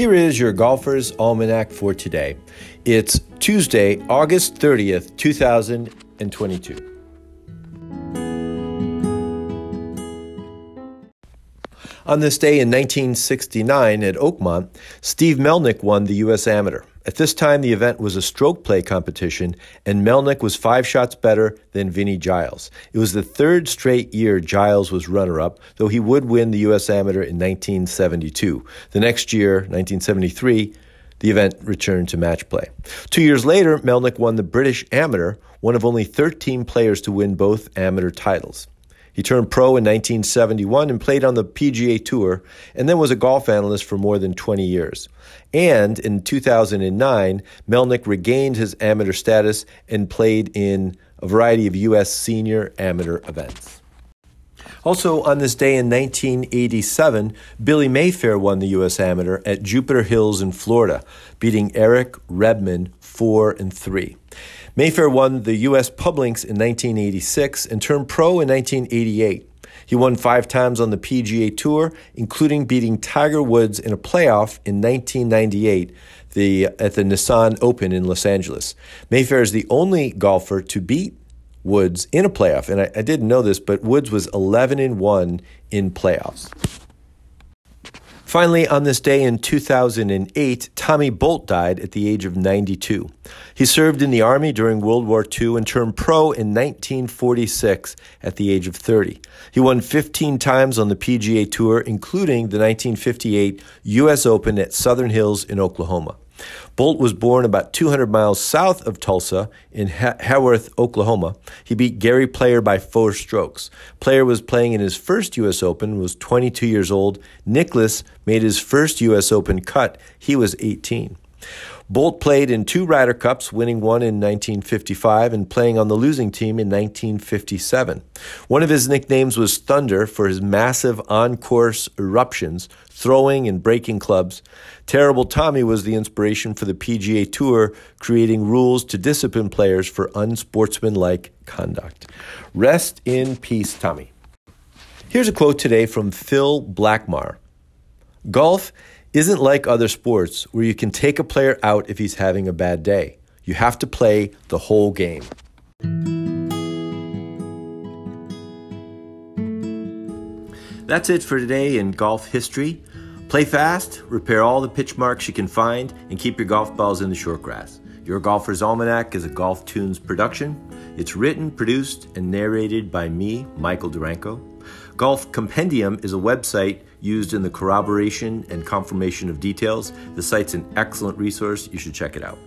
Here is your Golfer's Almanac for today. It's Tuesday, August 30th, 2022. On this day in 1969 at Oakmont, Steve Melnyk won the U.S. Amateur. At this time, the event was a stroke play competition, and Melnyk was five shots better than Vinnie Giles. It was the third straight year Giles was runner up, though he would win the U.S. Amateur in 1972. The next year, 1973, the event returned to match play. Two years later, Melnyk won the British Amateur, one of only 13 players to win both amateur titles. He turned pro in 1971 and played on the PGA Tour, and then was a golf analyst for more than 20 years. And in 2009, Melnyk regained his amateur status and played in a variety of U.S. senior amateur events. Also, on this day in 1987, Billy Mayfair won the U.S. Amateur at Jupiter Hills in Florida, beating Eric Rebmann 4 and 3. Mayfair won the U.S. Publinks in 1986 and turned pro in 1988. He won five times on the PGA Tour, including beating Tiger Woods in a playoff in 1998 the, at the Nissan Open in Los Angeles. Mayfair is the only golfer to beat Woods in a playoff, and I, I didn't know this, but Woods was 11 and 1 in playoffs. Finally, on this day in 2008, Tommy Bolt died at the age of 92. He served in the Army during World War II and turned pro in 1946 at the age of 30. He won 15 times on the PGA Tour, including the 1958 U.S. Open at Southern Hills in Oklahoma. Bolt was born about 200 miles south of Tulsa in ha- Haworth, Oklahoma. He beat Gary Player by four strokes. Player was playing in his first U.S. Open, was 22 years old. Nicklaus made his first U.S. Open cut. He was 18. Bolt played in two Ryder Cups, winning one in 1955 and playing on the losing team in 1957. One of his nicknames was Thunder for his massive on course eruptions, throwing and breaking clubs. Terrible Tommy was the inspiration for the PGA Tour, creating rules to discipline players for unsportsmanlike conduct. Rest in peace, Tommy. Here's a quote today from Phil Blackmar Golf isn't like other sports where you can take a player out if he's having a bad day. You have to play the whole game. That's it for today in golf history. Play fast, repair all the pitch marks you can find, and keep your golf balls in the short grass. Your Golfer's Almanac is a GolfToons production. It's written, produced, and narrated by me, Michael Duranko. Golf Compendium is a website used in the corroboration and confirmation of details. The site's an excellent resource. You should check it out.